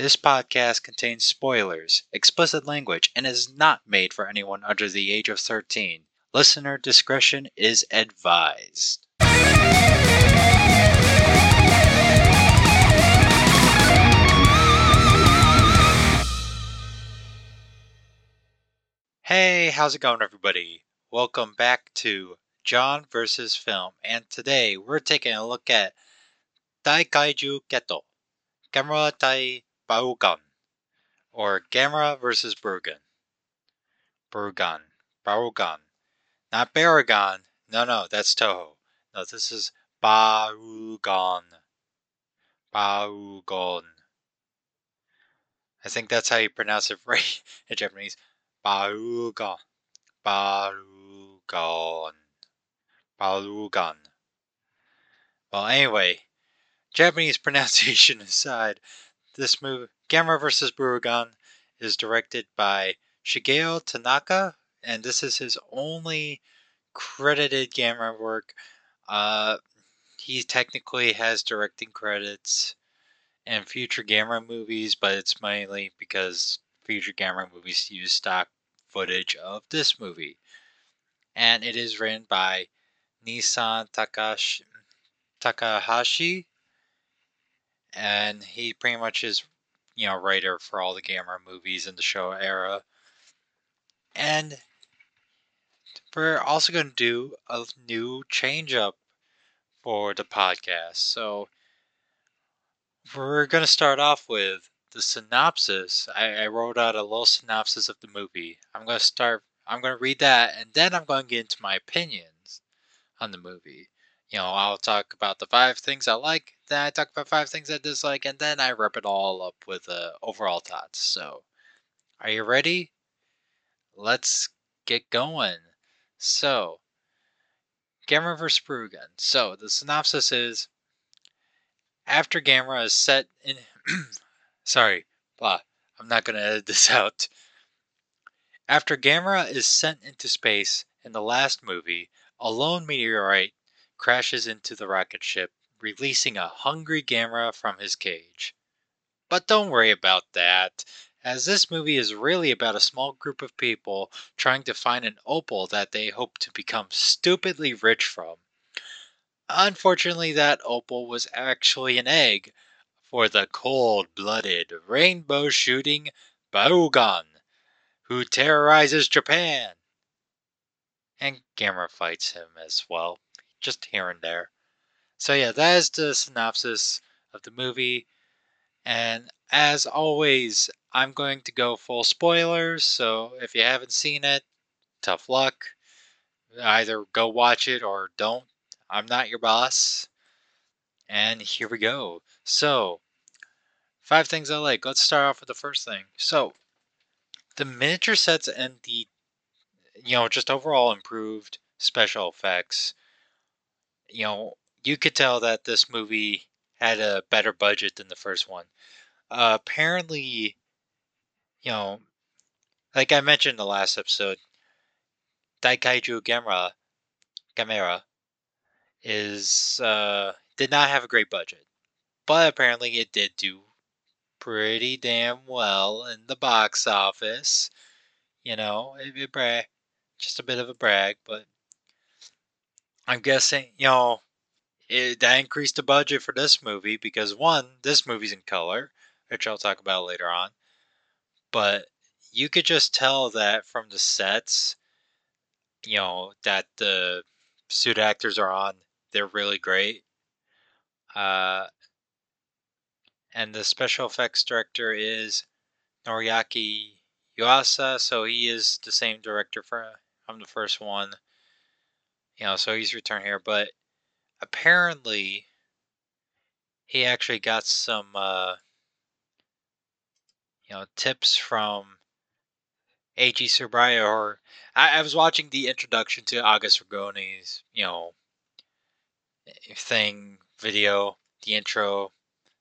This podcast contains spoilers, explicit language, and is not made for anyone under the age of 13. Listener discretion is advised. Hey, how's it going, everybody? Welcome back to John vs. Film, and today we're taking a look at Daikaiju Ketto, Gamera Tai Baugan, or Gamera versus Brugan. Brugan. Barugan. Not Baragon. No, no, that's Toho. No, this is Barugon. Barugon. I think that's how you pronounce it right in Japanese. Barugon. Barugon. Barugan. Well, anyway, Japanese pronunciation aside, this movie, Gamera vs. Barugon, is directed by Shigeo Tanaka, and this is his only credited Gamera work. Uh, he technically has directing credits in future Gamera movies, but it's mainly because future Gamera movies use stock footage of this movie. And it is written by Nisan Takahashi, and he pretty much is, you know, writer for all the Gamera movies in the Showa era. And we're also going to do a new change up for the podcast. So we're going to start off with the synopsis. I, I wrote out a little synopsis of the movie. I'm going to start, I'm going to read that, and then I'm going to get into my opinions on the movie. You know, I'll talk about the five things I like, then I talk about five things I dislike, and then I wrap it all up with uh, overall thoughts. So, are you ready? Let's get going. So, Gamera vs. Brugan. So, the synopsis is after Gamera is set in. sorry, blah. I'm not going to edit this out. After Gamera is sent into space in the last movie, a lone meteorite crashes into the rocket ship, releasing a hungry Gamera from his cage. But don't worry about that, as this movie is really about a small group of people trying to find an opal that they hope to become stupidly rich from. Unfortunately, that opal was actually an egg for the cold blooded, rainbow shooting Barugon, who terrorizes Japan. And Gamera fights him as well just here and there. So yeah, that is the synopsis of the movie. And as always, I'm going to go full spoilers. So if you haven't seen it, tough luck. Either go watch it or don't. I'm not your boss. And here we go. So, five things I like. Let's start off with the first thing. So, the miniature sets and the, you know, just overall improved special effects you know, you could tell that this movie had a better budget than the first one. Uh, apparently, you know, like I mentioned in the last episode, Daikaiju Gamera, Gamera is uh, did not have a great budget, but apparently it did do pretty damn well in the box office. You know, it, it brag, just a bit of a brag, but I'm guessing, you know, it, that increased the budget for this movie because one, this movie's in color, which I'll talk about later on. But you could just tell that from the sets, you know, that the suit actors are on, they're really great. Uh, and the special effects director is Noriaki Yuasa, so he is the same director for from the first one. You know, so he's returned here, but apparently he actually got some uh, you know tips from Eiji Tsuburaya or I, I, was watching the introduction to August Ragone's you know thing video the intro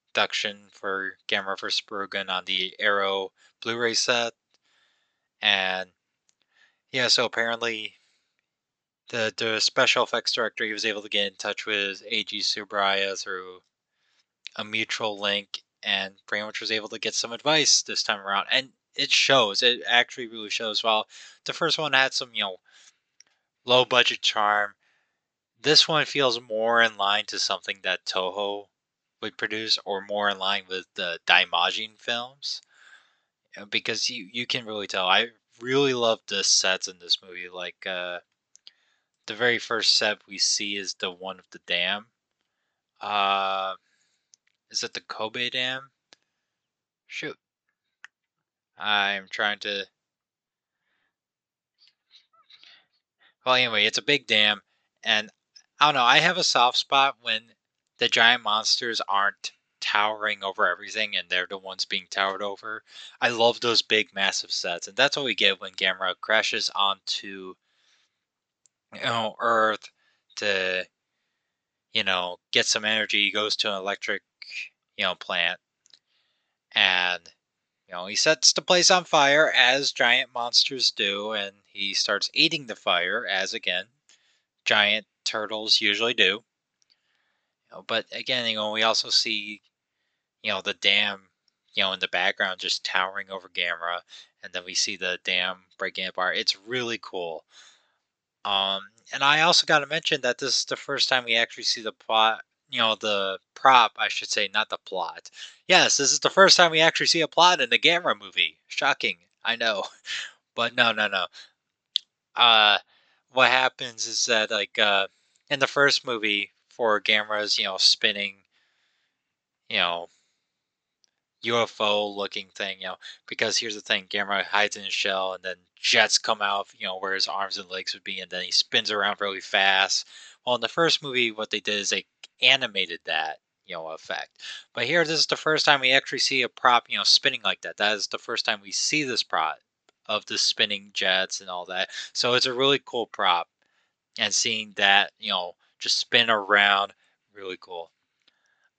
introduction for Gamera vs. Brugan on the Arrow Blu-ray set and yeah so apparently the the special effects director he was able to get in touch with Eiji Tsuburaya through a mutual link and pretty much was able to get some advice this time around. And it shows. It actually really shows. While the first one had some, you know, low budget charm, this one feels more in line to something that Toho would produce, or more in line with the Daimajin films, uh, because you you can really tell. I really love the sets in this movie. Like uh, the very first set we see is the one of the dam. Uh, is it the Kurobe Dam? Shoot. I'm trying to. Well, anyway, it's a big dam, and I don't know. I have a soft spot when the giant monsters aren't towering over everything and they're the ones being towered over. I love those big, massive sets, and that's what we get when Gamera crashes onto, you know, Earth to, you know, get some energy. He goes to an electric, you know, plant, and you know, he sets the place on fire as giant monsters do, and he starts eating the fire as again giant turtles usually do. You know, but again, you know, we also see, you know, the dam, you know, in the background just towering over Gamera, and then we see the dam breaking apart. It's really cool. Um, and I also got to mention that this is the first time we actually see the plot you know the prop i should say not the plot. Yes this is the first time we actually see a plot in the gamera movie. Shocking i know. But no no no. Uh what happens is that like uh in the first movie for Gamera's you know spinning you know UFO looking thing, you know, because here's the thing, Gamera hides in his shell and then jets come out, you know, where his arms and legs would be, and then he spins around really fast. Well, in the first movie, what they did is they animated that, you know, effect. But here, this is the first time we actually see a prop, you know, spinning like that. That is the first time we see this prop of the spinning jets and all that. So it's a really cool prop. And seeing that, you know, just spin around, really cool.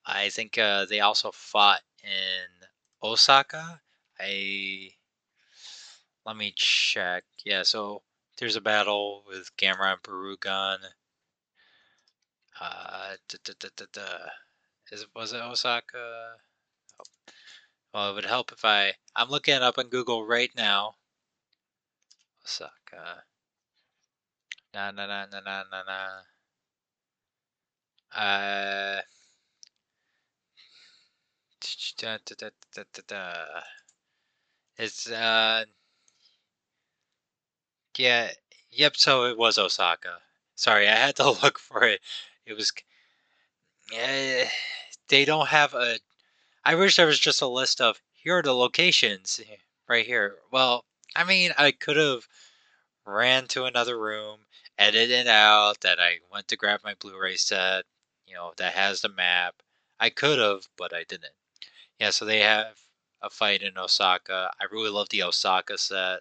I think uh, they also fought in Osaka. I let me check. Yeah, so there's a battle with Gamera and Barugon. Uh, da, da, da, Is it was it Osaka? Oh. Well, it would help if I. I'm looking up on Google right now. Osaka. Na na na na na na. Uh. Da, da, da, da, da. It's uh. Yeah. Yep. So it was Osaka. Sorry, I had to look for it. It was. Uh, they don't have a. I wish there was just a list of here are the locations right here. Well, I mean, I could have ran to another room, edited out that I went to grab my Blu-ray set, you know, that has the map. I could have, but I didn't. Yeah, so they have a fight in Osaka. I really love the Osaka set.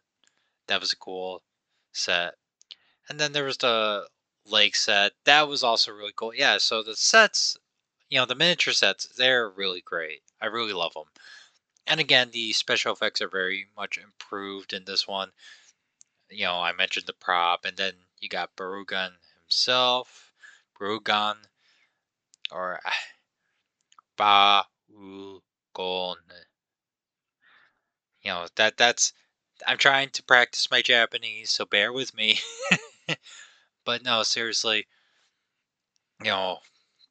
That was a cool set. And then there was the lake set. That was also really cool. Yeah, so the sets, you know, the miniature sets, they're really great. I really love them. And again, the special effects are very much improved in this one. You know, I mentioned the prop, and then you got Barugon himself, Barugon, or ah, Barugon. You know that that's. I'm trying to practice my Japanese, so bear with me. but no, seriously, you know,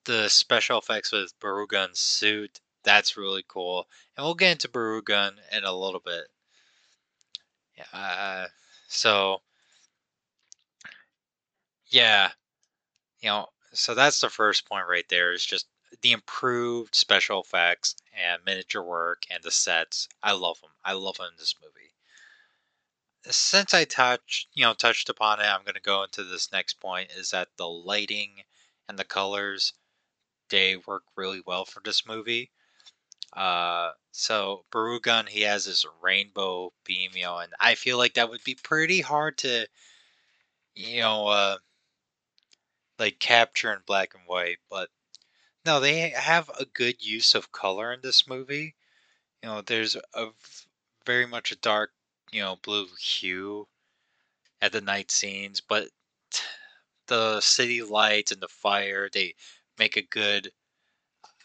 the special effects with Barugon's suit, that's really cool. And we'll get into Barugon in a little bit. Yeah, uh, so yeah, you know, so that's the first point right there is just the improved special effects and miniature work and the sets. I love them. I love them in this movie. Since I touched, you know, touched upon it, I'm going to go into this next point is that the lighting and the colors they work really well for this movie. Uh, so Barugon, he has this rainbow beam, you know, and I feel like that would be pretty hard to, you know, uh, like capture in black and white. But no, they have a good use of color in this movie. You know, there's a very much a dark, you know, blue hue at the night scenes, but the city lights and the fire they make a good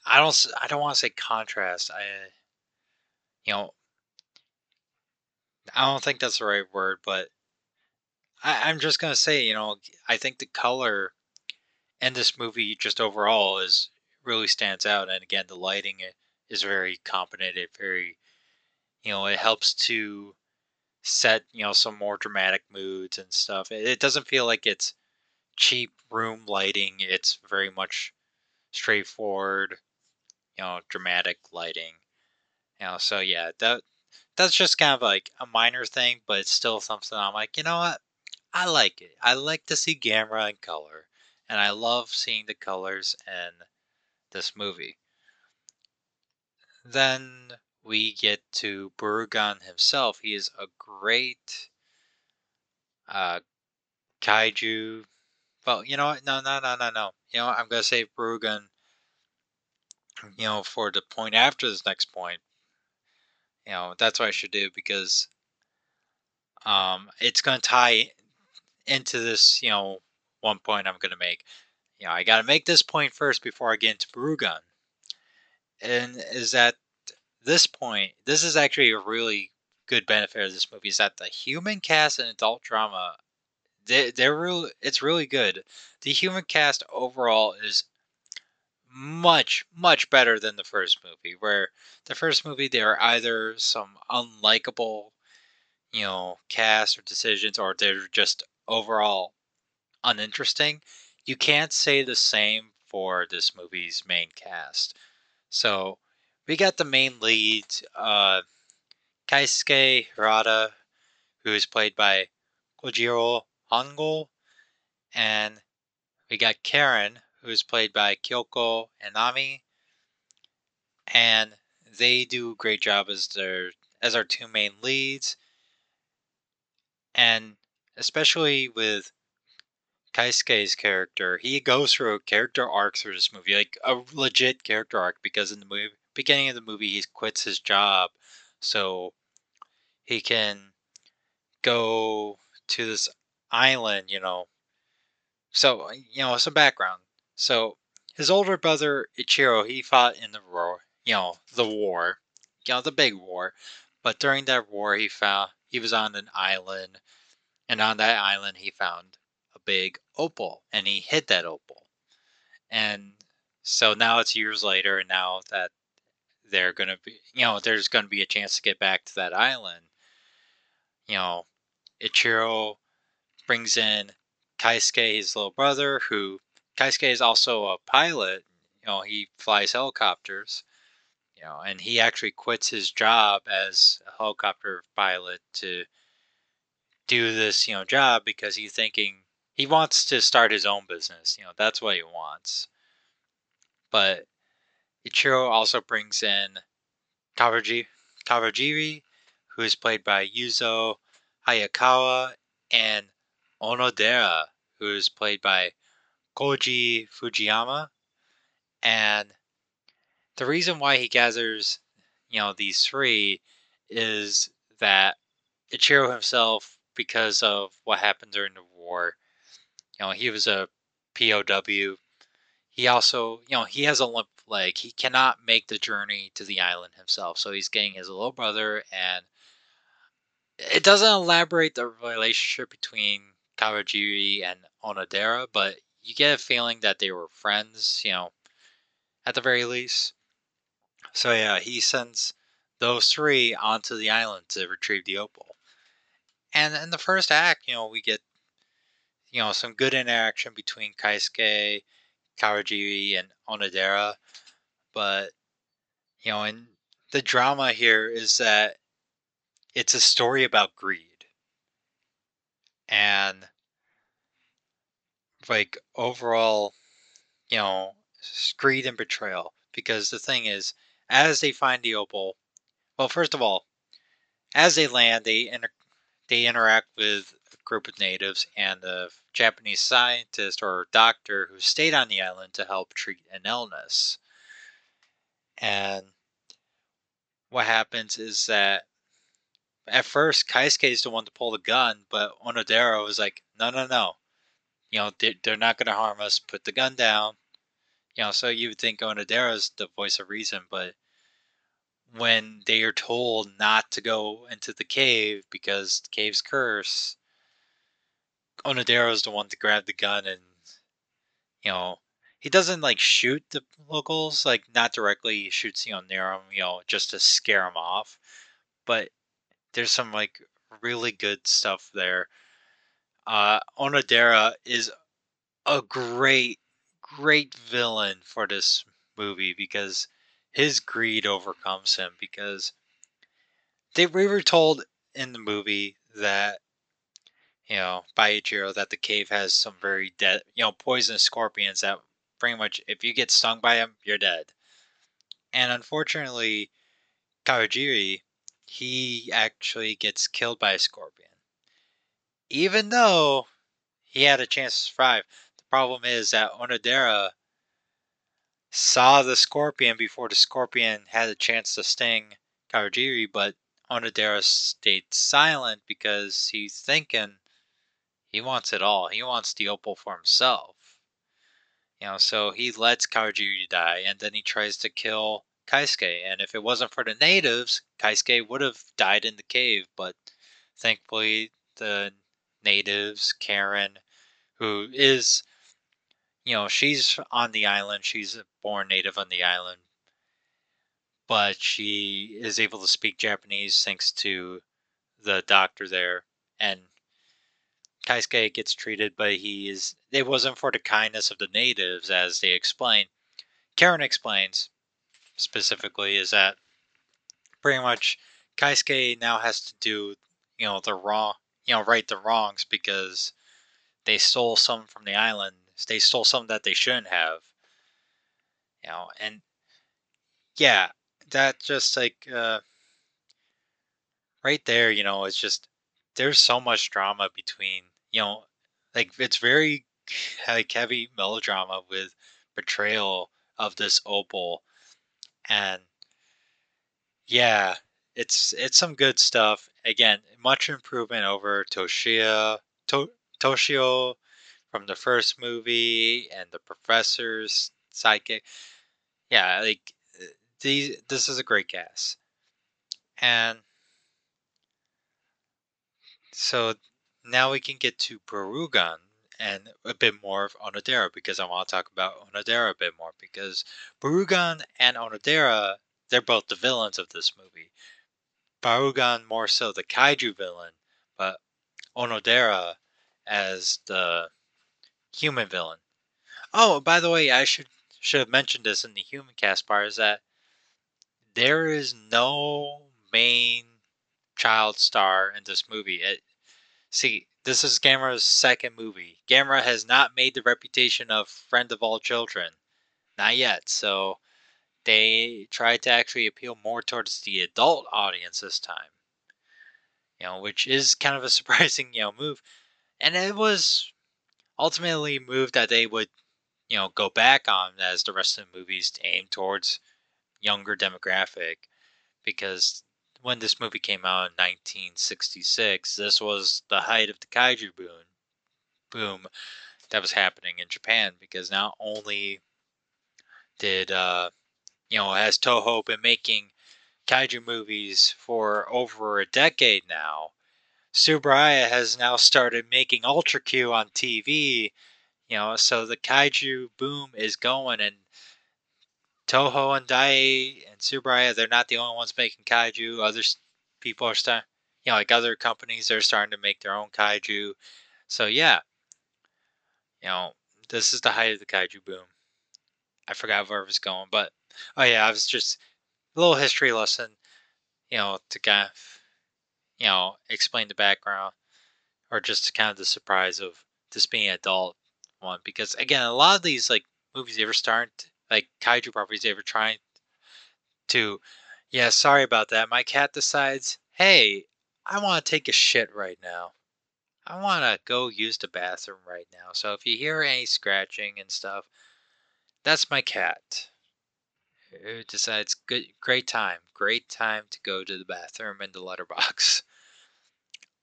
I don't I don't want to say contrast. I you know I don't think that's the right word, but I, I'm just gonna say you know I think the color in this movie just overall is really stands out, and again the lighting is very competent. It very you know it helps to set you know some more dramatic moods and stuff. It, it doesn't feel like it's cheap room lighting. It's very much straightforward, you know, dramatic lighting. You know, so yeah, that that's just kind of like a minor thing, but it's still something I'm like, you know what? I like it. I like to see Gamera in color, and I love seeing the colors in this movie. Then we get to Burugan himself. He is a great uh, kaiju. Well, you know what? No, no, no, no, no. You know what? I'm gonna say Burugan. You know, for the point after this next point. You know, that's what I should do because um, it's gonna tie into this. You know, one point I'm gonna make. You know, I gotta make this point first before I get into Burugan. And is that this point, this is actually a really good benefit of this movie is that the human cast and adult drama they, they're real it's really good the human cast overall is much much better than the first movie where the first movie they are either some unlikable you know cast or decisions or they're just overall uninteresting you can't say the same for this movie's main cast. So we got the main lead uh Keisuke Hirata who is played by Kojiro Hongo and we got Karen who is played by Kyoko Enami, and they do a great job as their as our two main leads, and especially with Keisuke's character, he goes through a character arc through this movie, like a legit character arc, because in the movie, beginning of the movie, he quits his job so he can go to this island, you know. So, you know, some background. So his older brother Ichiro, he fought in the war, you know, the war, you know, the big war. But during that war, he found he was on an island, and on that island he found big opal, and he hid that opal. And so now it's years later, and now that they're gonna be, you know, there's gonna be a chance to get back to that island. You know, Ichiro brings in Keisuke, his little brother, who Keisuke is also a pilot. You know, he flies helicopters. You know, and he actually quits his job as a helicopter pilot to do this, you know, job because he's thinking he wants to start his own business. You know, that's what he wants. But Ichiro also brings in Kawaji, Kawajiri, who is played by Yuzo Hayakawa, and Onodera, who is played by Koji Fujiyama. And the reason why he gathers, you know, these three is that Ichiro himself, because of what happened during the war, know, he was a POW. He also, you know, he has a limp leg. He cannot make the journey to the island himself. So he's getting his little brother, and it doesn't elaborate the relationship between Kawajiri and Onodera, but you get a feeling that they were friends, you know, at the very least. So yeah, he sends those three onto the island to retrieve the opal. And in the first act, you know, we get you know some good interaction between Keisuke, Kawajiri, and Onodera, but you know, and the drama here is that it's a story about greed. And like overall, you know, greed and betrayal. Because the thing is, as they find the opal, well, first of all, as they land, they inter- they interact with group of natives and a Japanese scientist or doctor who stayed on the island to help treat an illness. And what happens is that at first Keisuke is the one to pull the gun, but Onodera was like, "No, no, no. You know, they're not going to harm us. Put the gun down. You know, so you would think Onodera is the voice of reason, but when they are told not to go into the cave because the cave's curse, Onodera's the one to grab the gun and you know he doesn't like shoot the locals like not directly he shoots you near them you know just to scare them off but there's some like really good stuff there. Uh onodera is a great great villain for this movie because his greed overcomes him because they we were told in the movie that you know by Ichiro that the cave has some very dead you know poisonous scorpions that pretty much if you get stung by them you're dead. And unfortunately Kawajiri he actually gets killed by a scorpion. Even though he had a chance to survive the problem is that Onodera saw the scorpion before the scorpion had a chance to sting Kawajiri, but Onodera stayed silent because he's thinking he wants it all. He wants the opal for himself. You know, so he lets Kawajiri die, and then he tries to kill Kaisuke. And if it wasn't for the natives, Kaisuke would have died in the cave. But thankfully, the natives, Karen, who is you know, she's on the island. She's a born native on the island. But she is able to speak Japanese thanks to the doctor there. And Kaisuke gets treated, but he is. It wasn't for the kindness of the natives, as they explain. Karen explains specifically is that pretty much Kaisuke now has to do, you know, the wrong, you know, right the wrongs because they stole some from the island they stole some that they shouldn't have. You know, and yeah, that just like uh, right there, you know, it's just there's so much drama between, you know, like it's very like heavy melodrama with betrayal of this opal and yeah it's it's some good stuff again much improvement over toshia to, toshio from the first movie and the professor's sidekick. Yeah, like uh, these. This is a great cast, and so now we can get to Barugan and a bit more of Onodera because I want to talk about Onodera a bit more because Barugan and Onodera they're both the villains of this movie. Barugan more so the kaiju villain, but Onodera as the human villain. Oh, by the way, I should should have mentioned this in the human cast part is that there is no main child star in this movie. It, see, this is Gamera's second movie. Gamera has not made the reputation of friend of all children, not yet. So they tried to actually appeal more towards the adult audience this time. You know, which is kind of a surprising, you know, move. And it was ultimately moved that they would, you know, go back on as the rest of the movies aim towards younger demographic because when this movie came out in 1966, this was the height of the kaiju boom, boom that was happening in Japan because not only did uh, you know has Toho been making kaiju movies for over a decade now, Tsuburaya has now started making Ultra Q on TV, you know, so the kaiju boom is going and Toho and Dai and Tsuburaya, they're not the only ones making kaiju. Other people are starting, you know, like other companies, they're starting to make their own kaiju. So yeah, you know, this is the height of the kaiju boom. I forgot where I was going, but oh yeah, I was just a little history lesson, you know, to kind of you know, explain the background or just kind of the surprise of this being an adult one. Because again, a lot of these like movies ever start like kaiju properties ever trying to yeah, sorry about that. My cat decides, hey, I want to take a shit right now. I want to go use the bathroom right now. So if you hear any scratching and stuff, that's my cat. Who decides good great time. Great time to go to the bathroom in the letterbox.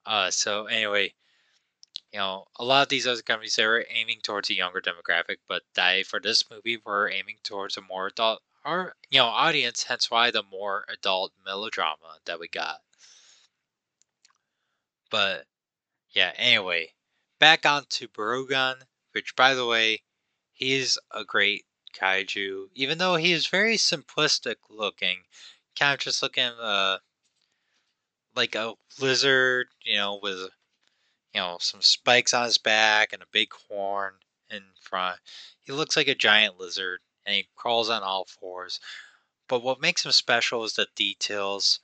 Uh, so anyway, you know, a lot of these other companies they were aiming towards a younger demographic, but they for this movie were aiming towards a more adult or you know audience. Hence why the more adult melodrama that we got. But yeah, anyway, back on to Barugan, which by the way, he's a great kaiju, even though he is very simplistic looking, kind of just looking uh like a lizard, you know, with you know some spikes on his back and a big horn in front. He looks like a giant lizard, and he crawls on all fours. But what makes him special is the details,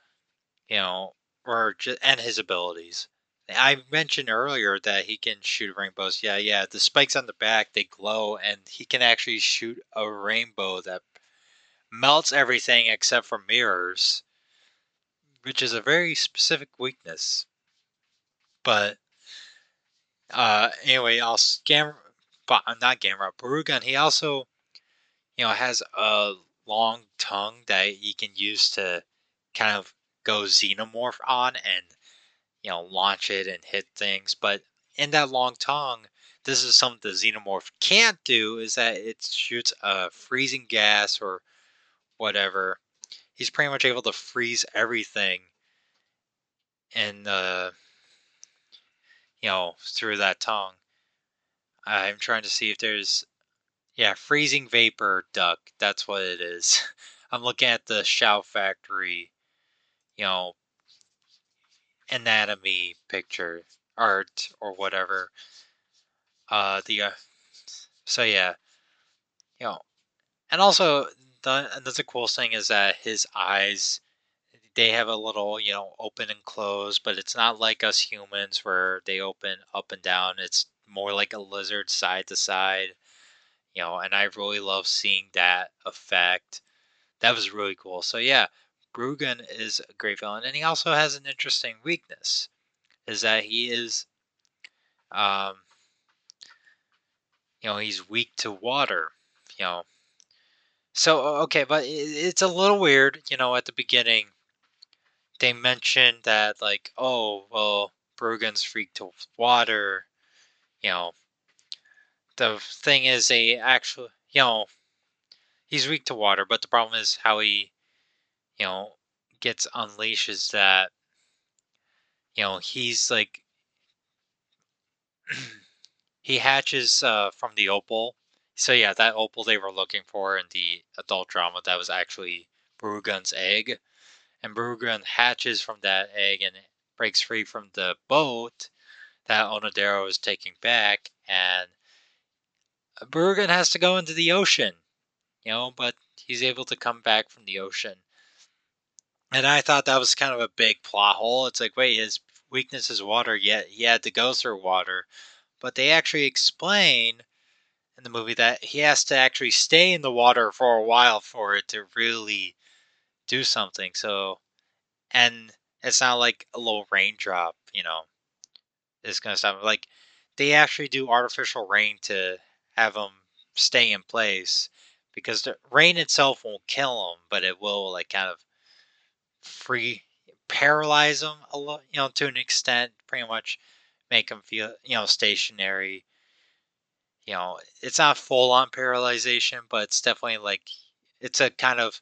you know, or just, and his abilities. I mentioned earlier that he can shoot rainbows. Yeah, yeah. The spikes on the back they glow, and he can actually shoot a rainbow that melts everything except for mirrors, which is a very specific weakness. But uh, anyway, I'll scam, but not Gamera, Barugan. He also, you know, has a long tongue that he can use to kind of go xenomorph on and you know launch it and hit things. But in that long tongue, this is something the xenomorph can't do is that it shoots a freezing gas or whatever. He's pretty much able to freeze everything and uh you know through that tongue. I'm trying to see if there's yeah, freezing vapor duck. That's what it is. I'm looking at the Shout Factory, you know, anatomy picture art or whatever. Uh, the uh, so yeah, you know, and also the another cool thing is that his eyes they have a little you know open and close, but it's not like us humans where they open up and down. It's more like a lizard side to side, you know. And I really love seeing that effect. That was really cool. So yeah, Brugan is a great villain, and he also has an interesting weakness, is that he is, um, you know, he's weak to water, you know. So okay, but it's a little weird, you know. At the beginning, they mentioned that like, oh well, Brogan's freak to water, you know. The thing is, they actually, you know, he's weak to water, but the problem is how he you know, gets unleashes that, you know, he's like, he hatches uh, from the opal. So yeah, that opal they were looking for in the adult drama, that was actually Brugun's egg. And Brugun hatches from that egg and breaks free from the boat that Onodera is taking back. And Brugun has to go into the ocean, you know, but he's able to come back from the ocean and I thought that was kind of a big plot hole. It's like, wait, his weakness is water, yet he had to go through water. But they actually explain in the movie that he has to actually stay in the water for a while for it to really do something. So, and it's not like a little raindrop, you know, it's gonna stop. Like, they actually do artificial rain to have them stay in place because the rain itself won't kill them, but it will, like, kind of free paralyze them a lot, you know, to an extent, pretty much make them feel, you know, stationary. You know, it's not full on paralyzation, but it's definitely like it's a kind of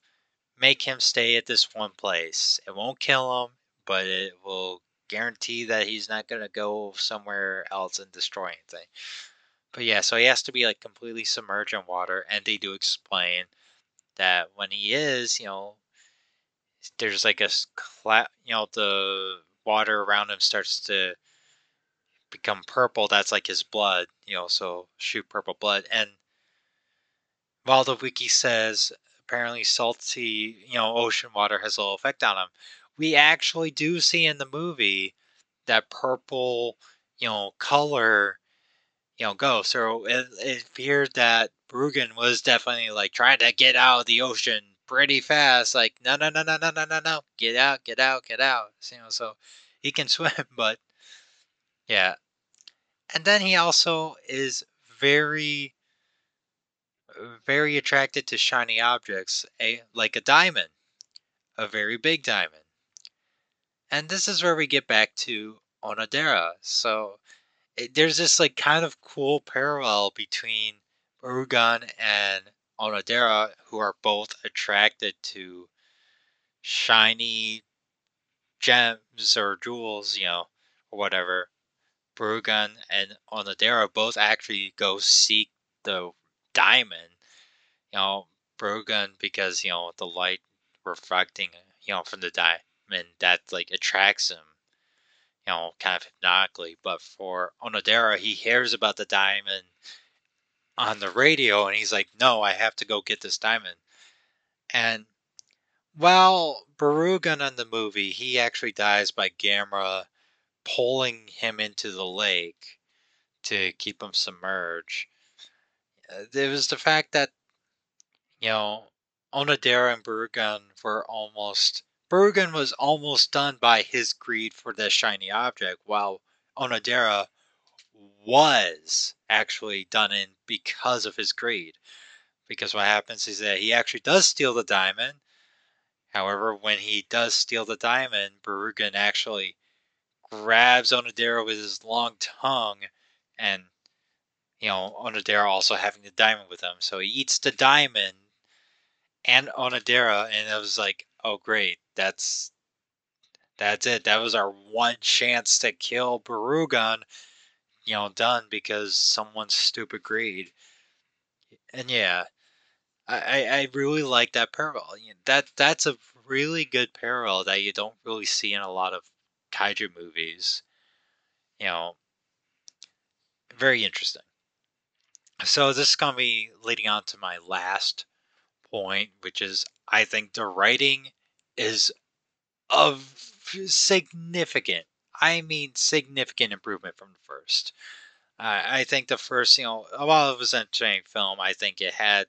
make him stay at this one place. It won't kill him, but it will guarantee that he's not going to go somewhere else and destroy anything. But yeah, so he has to be like completely submerged in water, and they do explain that when he is, you know, there's like a cla- you know the water around him starts to become purple that's like his blood you know so shoot purple blood and while the wiki says apparently salty you know ocean water has a little effect on him we actually do see in the movie that purple you know color you know go so it, it appeared that Brugan was definitely like trying to get out of the ocean pretty fast. Like, no, no, no, no, no, no, no, no, get out, get out, get out. You know, so he can swim, but yeah. And then he also is very, very attracted to shiny objects, a like a diamond, a very big diamond. And this is where we get back to Onodera. So it, there's this like kind of cool parallel between Barugan and Onodera, who are both attracted to shiny gems or jewels, you know, or whatever. Barugan and Onodera both actually go seek the diamond. You know, Barugan because you know the light reflecting, you know, from the diamond that like attracts him you know, kind of hypnotically. But for Onodera, he hears about the diamond on the radio and he's like, no, I have to go get this diamond. And while Barugan in the movie, he actually dies by Gamera pulling him into the lake to keep him submerged. Uh, there was the fact that, you know, Onodera and Barugan were almost Barugan was almost done by his greed for the shiny object, while Onodera was actually done in because of his greed. Because what happens is that he actually does steal the diamond. However, when he does steal the diamond, Barugan actually grabs Onodera with his long tongue and you know, Onodera also having the diamond with him. So he eats the diamond and Onodera, and it was like, oh great, that's that's it. That was our one chance to kill Barugan, you know, done because someone's stupid greed. And yeah, I, I really like that parallel. That that's a really good parallel that you don't really see in a lot of kaiju movies. You know, very interesting. So this is gonna be leading on to my last point, which is I think the writing is of significant, I mean significant improvement from the first. Uh, I think the first, you know, while it was an entertaining film, I think it had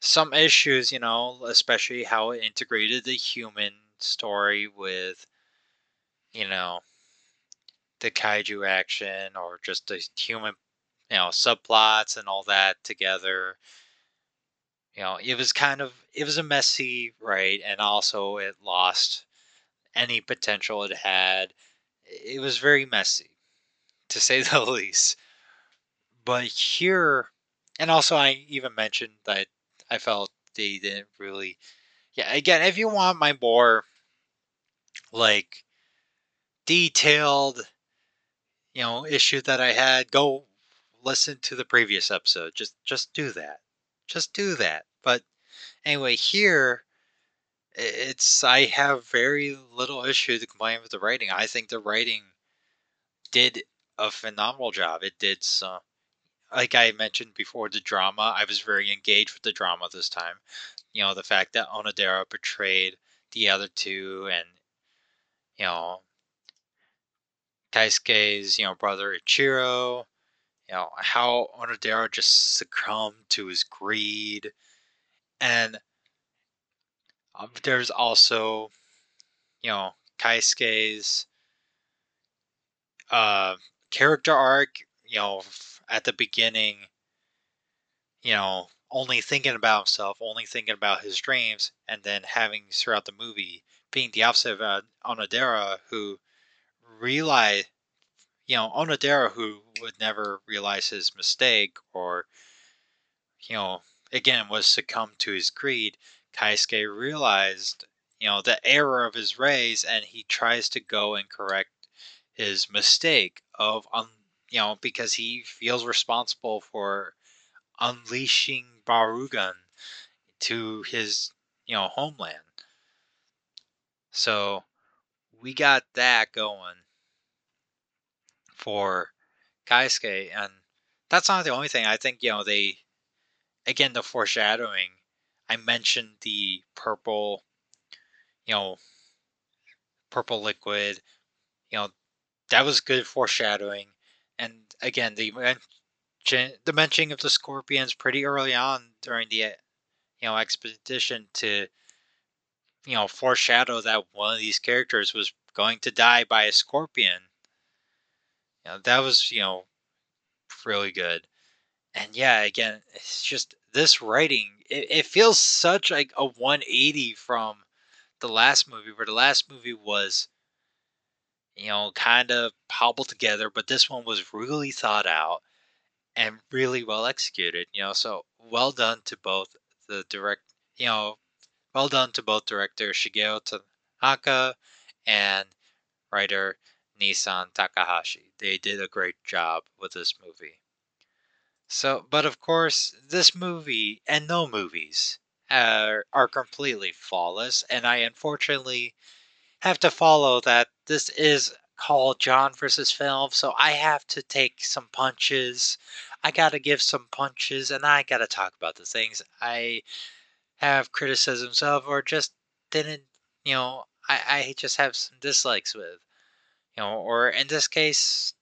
some issues, you know, especially how it integrated the human story with, you know, the kaiju action or just the human, you know, subplots and all that together. You know, it was kind of it was a messy right, and also it lost any potential it had. It was very messy, to say the least. But here, and also I even mentioned that I felt they didn't really. Yeah, again, if you want my more like detailed, you know, issue that I had, go listen to the previous episode. Just just do that. Just do that. But anyway, here it's I have very little issue to complain with the writing. I think the writing did a phenomenal job. It did some, like I mentioned before, the drama. I was very engaged with the drama this time. You know, the fact that Onodera portrayed the other two, and you know, Kaisuke's you know brother Ichiro. You know how Onodera just succumbed to his greed, and um, there's also, you know, Kaisuke's uh, character arc. You know, at the beginning, you know, only thinking about himself, only thinking about his dreams, and then having throughout the movie being the opposite of uh, Onodera, who realized, you know, Onodera who would never realize his mistake or, you know, again was succumbed to his greed Kaisuke realized, you know, the error of his rays, and he tries to go and correct his mistake of, um, you know, because he feels responsible for unleashing Barugan to his, you know, homeland. So we got that going for Kaisuke, and that's not the only thing. I think you know they, again, the foreshadowing I mentioned the purple, you know, purple liquid. You know, that was good foreshadowing. And again, the the mentioning of the scorpions pretty early on during the you know expedition to you know foreshadow that one of these characters was going to die by a scorpion. Know, that was you know really good. And yeah, again, it's just this writing it, it feels such like a 180 from the last movie where the last movie was you know, kind of hobbled together, but this one was really thought out and really well executed, you know, so well done to both the direct, you know, well done to both director Shigeo Tanaka and writer Nisan Takahashi. They did a great job with this movie. So, but of course, this movie and no movies are, are completely flawless, and I unfortunately have to follow that this is called John versus Film, so I have to take some punches. I gotta give some punches, and I gotta talk about the things I have criticisms of, or just didn't, you know, I, I just have some dislikes with, you know, or in this case,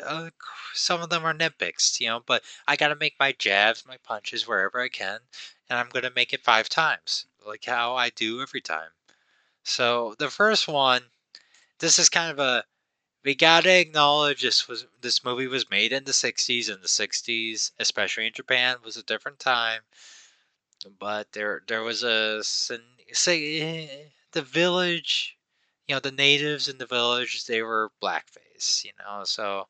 uh, some of them are nitpicks, you know, but I gotta make my jabs, my punches wherever I can, and I'm gonna make it five times, like how I do every time. So the first one, this is kind of a we gotta acknowledge this was this movie was made in the 60s and the 60s especially in japan was a different time but there there was a say the village you know the natives in the village they were blackface you know so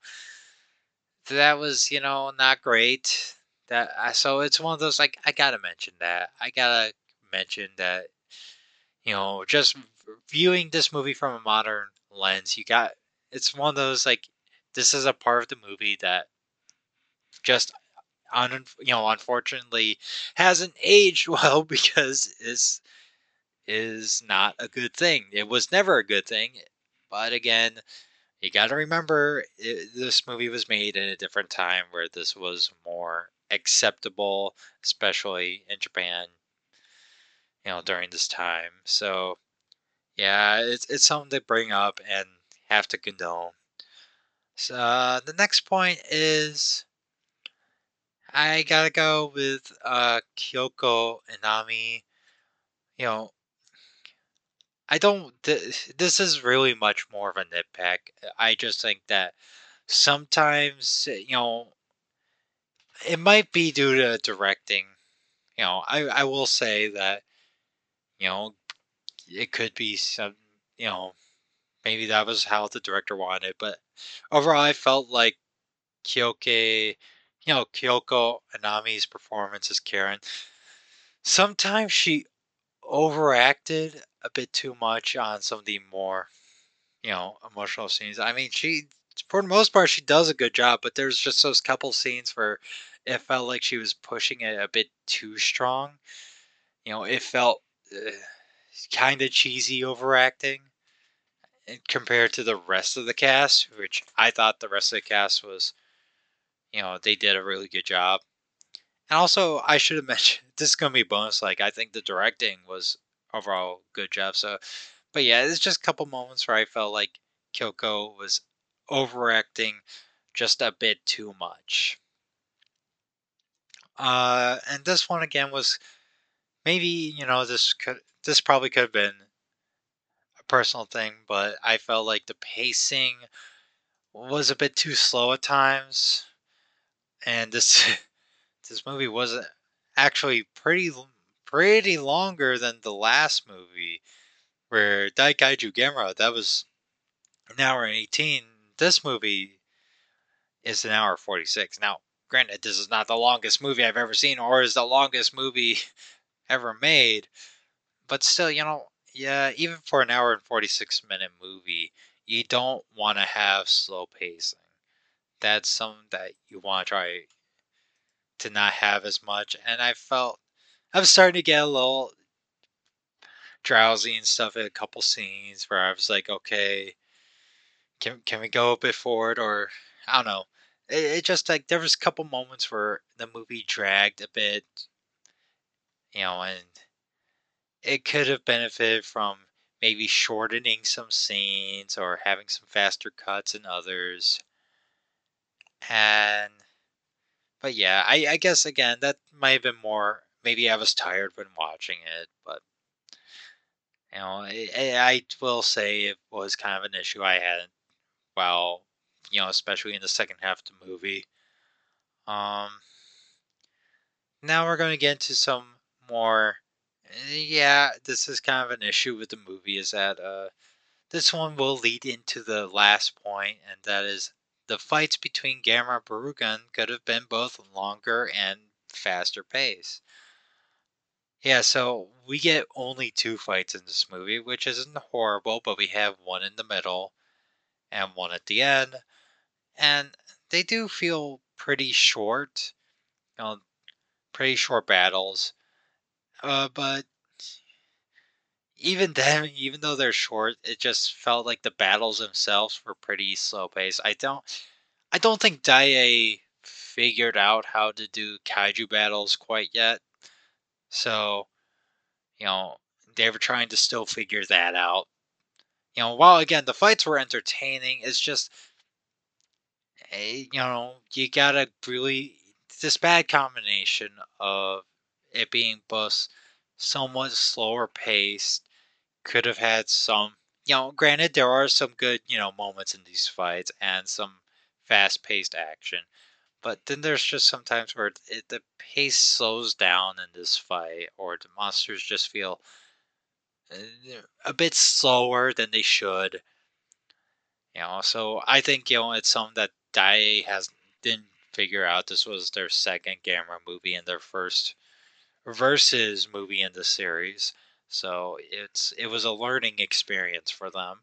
that was you know not great. That so it's one of those like i gotta mention that. I gotta mention that you know just viewing this movie from a modern lens you got it's one of those like this is a part of the movie that just un, you know unfortunately hasn't aged well because is is not a good thing. It was never a good thing, but again, you got to remember it, this movie was made in a different time where this was more acceptable, especially in Japan. You know, during this time. So, yeah, it's it's something to bring up and have to condone. So uh, the next point is I gotta go with uh, Kyoko Enami. You know, I don't. Th- this is really much more of a nitpick. Uh, I just think that sometimes, you know, it might be due to directing. You know, I I will say that, you know, it could be some, you know, maybe that was how the director wanted, but overall, I felt like Kyoke, you know, Kyoko Enami's performance as Karen. Sometimes she overacted a bit too much on some of the more, you know, emotional scenes. I mean, she, for the most part, she does a good job, but there's just those couple scenes where it felt like she was pushing it a bit too strong. You know, it felt uh, kind of cheesy overacting compared to the rest of the cast, which I thought the rest of the cast was, you know, they did a really good job. And also, I should have mentioned this is gonna be bonus. Like, I think the directing was overall good job. So, but yeah, it's just a couple moments where I felt like Kyoko was overacting just a bit too much. Uh, and this one again was maybe you know this could this probably could have been a personal thing, but I felt like the pacing was a bit too slow at times, and this this movie wasn't actually pretty pretty longer than the last movie, where Daikaiju Gamera that was an hour and eighteen. This movie is an hour forty six. Now, granted, this is not the longest movie I've ever seen, or is the longest movie ever made, but still, you know, yeah, even for an hour and 46 minute movie, you don't want to have slow pacing. That's something that you want to try to not have as much. And I felt I was starting to get a little drowsy and stuff at a couple scenes where I was like, okay, can can we go a bit forward or I don't know. It, it just like there was a couple moments where the movie dragged a bit, you know, and it could have benefited from maybe shortening some scenes or having some faster cuts in others. And but yeah, I, I guess again that might have been more. Maybe I was tired when watching it, but you know, I, I will say it was kind of an issue I had. Well, you know, especially in the second half of the movie. Um, now we're going to get into some more yeah, this is kind of an issue with the movie is that uh, this one will lead into the last point, and that is the fights between Gamera and Barugon could have been both longer and faster pace. Yeah, so we get only two fights in this movie, which isn't horrible, but we have one in the middle and one at the end. And they do feel pretty short, you know, pretty short battles. Uh, but even then, even though they're short, it just felt like the battles themselves were pretty slow paced. I don't, I don't think Daiei figured out how to do kaiju battles quite yet. So, you know, they were trying to still figure that out. You know, while again the fights were entertaining, it's just, eh, you know, you gotta really this bad combination of it being both somewhat slower paced, could have had some, you know, granted there are some good, you know, moments in these fights and some fast paced action. But then there's just sometimes where it, the pace slows down in this fight, or the monsters just feel uh, a bit slower than they should. You know, so I think you know it's something that Daiei has didn't figure out. This was their second Gamera movie and their first versus movie in the series, so it's it was a learning experience for them.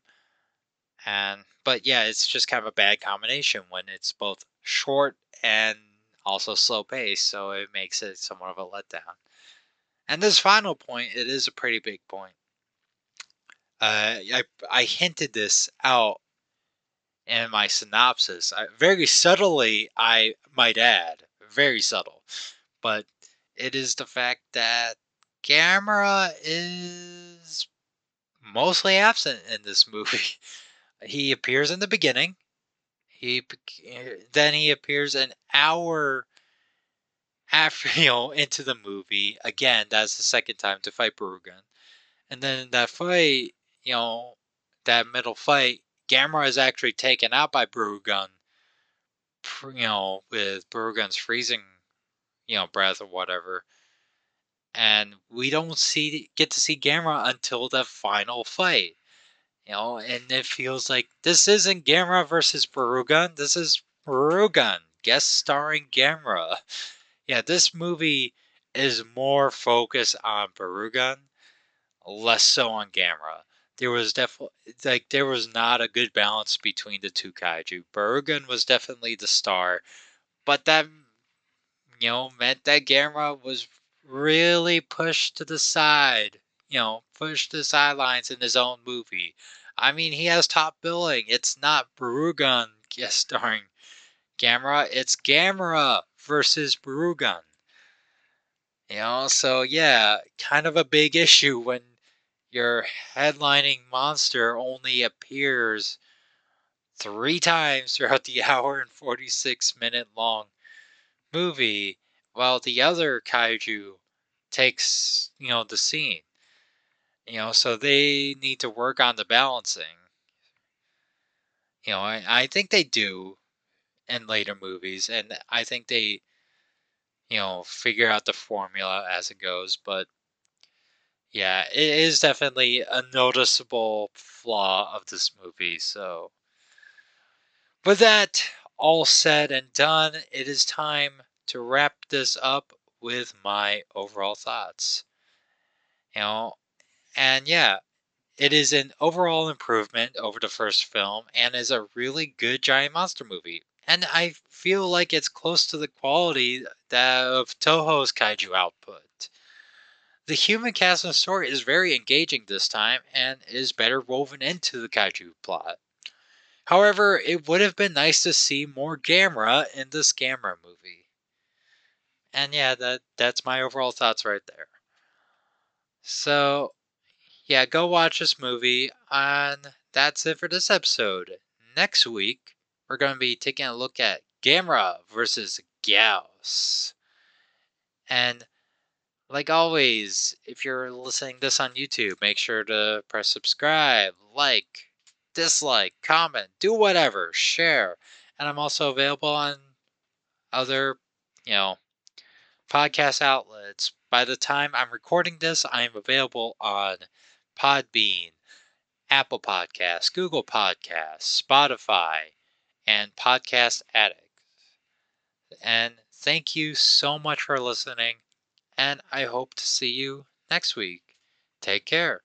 And but yeah, it's just kind of a bad combination when it's both short and also slow pace, so it makes it somewhat of a letdown. And this final point, it is a pretty big point. Uh, I I hinted this out in my synopsis, I, very subtly, I might add, very subtle, but it is the fact that Gamera is mostly absent in this movie. He appears in the beginning. He then he appears an hour after you know into the movie. Again, that's the second time to fight Barugon. And then that fight, you know, that middle fight, Gamera is actually taken out by Barugon. You know, with Barugon's freezing, you know, breath or whatever. And we don't see get to see Gamera until the final fight. You know, and it feels like this isn't Gamera versus Barugon. This is Barugon guest starring Gamera. Yeah, this movie is more focused on Barugon, less so on Gamera. There was definitely like there was not a good balance between the two kaiju. Barugon was definitely the star, but that you know meant that Gamera was really pushed to the side you know, push the sidelines in his own movie. I mean, he has top billing. It's not Barugon guest starring Gamera, it's Gamera versus Barugon. You know, so yeah, kind of a big issue when your headlining monster only appears three times throughout the hour and 46 minute long movie, while the other kaiju takes, you know, the scene. You know, so they need to work on the balancing. You know, I, I think they do in later movies, and I think they, you know, figure out the formula as it goes. But yeah, it is definitely a noticeable flaw of this movie. So, with that all said and done, it is time to wrap this up with my overall thoughts. You know, and yeah, it is an overall improvement over the first film and is a really good giant monster movie. And I feel like it's close to the quality that of Toho's kaiju output. The human cast and story is very engaging this time and is better woven into the kaiju plot. However, it would have been nice to see more Gamera in this Gamera movie. And yeah, that that's my overall thoughts right there. So, yeah, go watch this movie. And that's it for this episode. Next week, we're going to be taking a look at Gamera versus Gyaos. And like always, if you're listening this on YouTube, make sure to press subscribe, like, dislike, comment, do whatever, share. And I'm also available on other, you know, podcast outlets. By the time I'm recording this, I am available on Podbean, Apple Podcasts, Google Podcasts, Spotify, and Podcast Addict. And thank you so much for listening, and I hope to see you next week. Take care.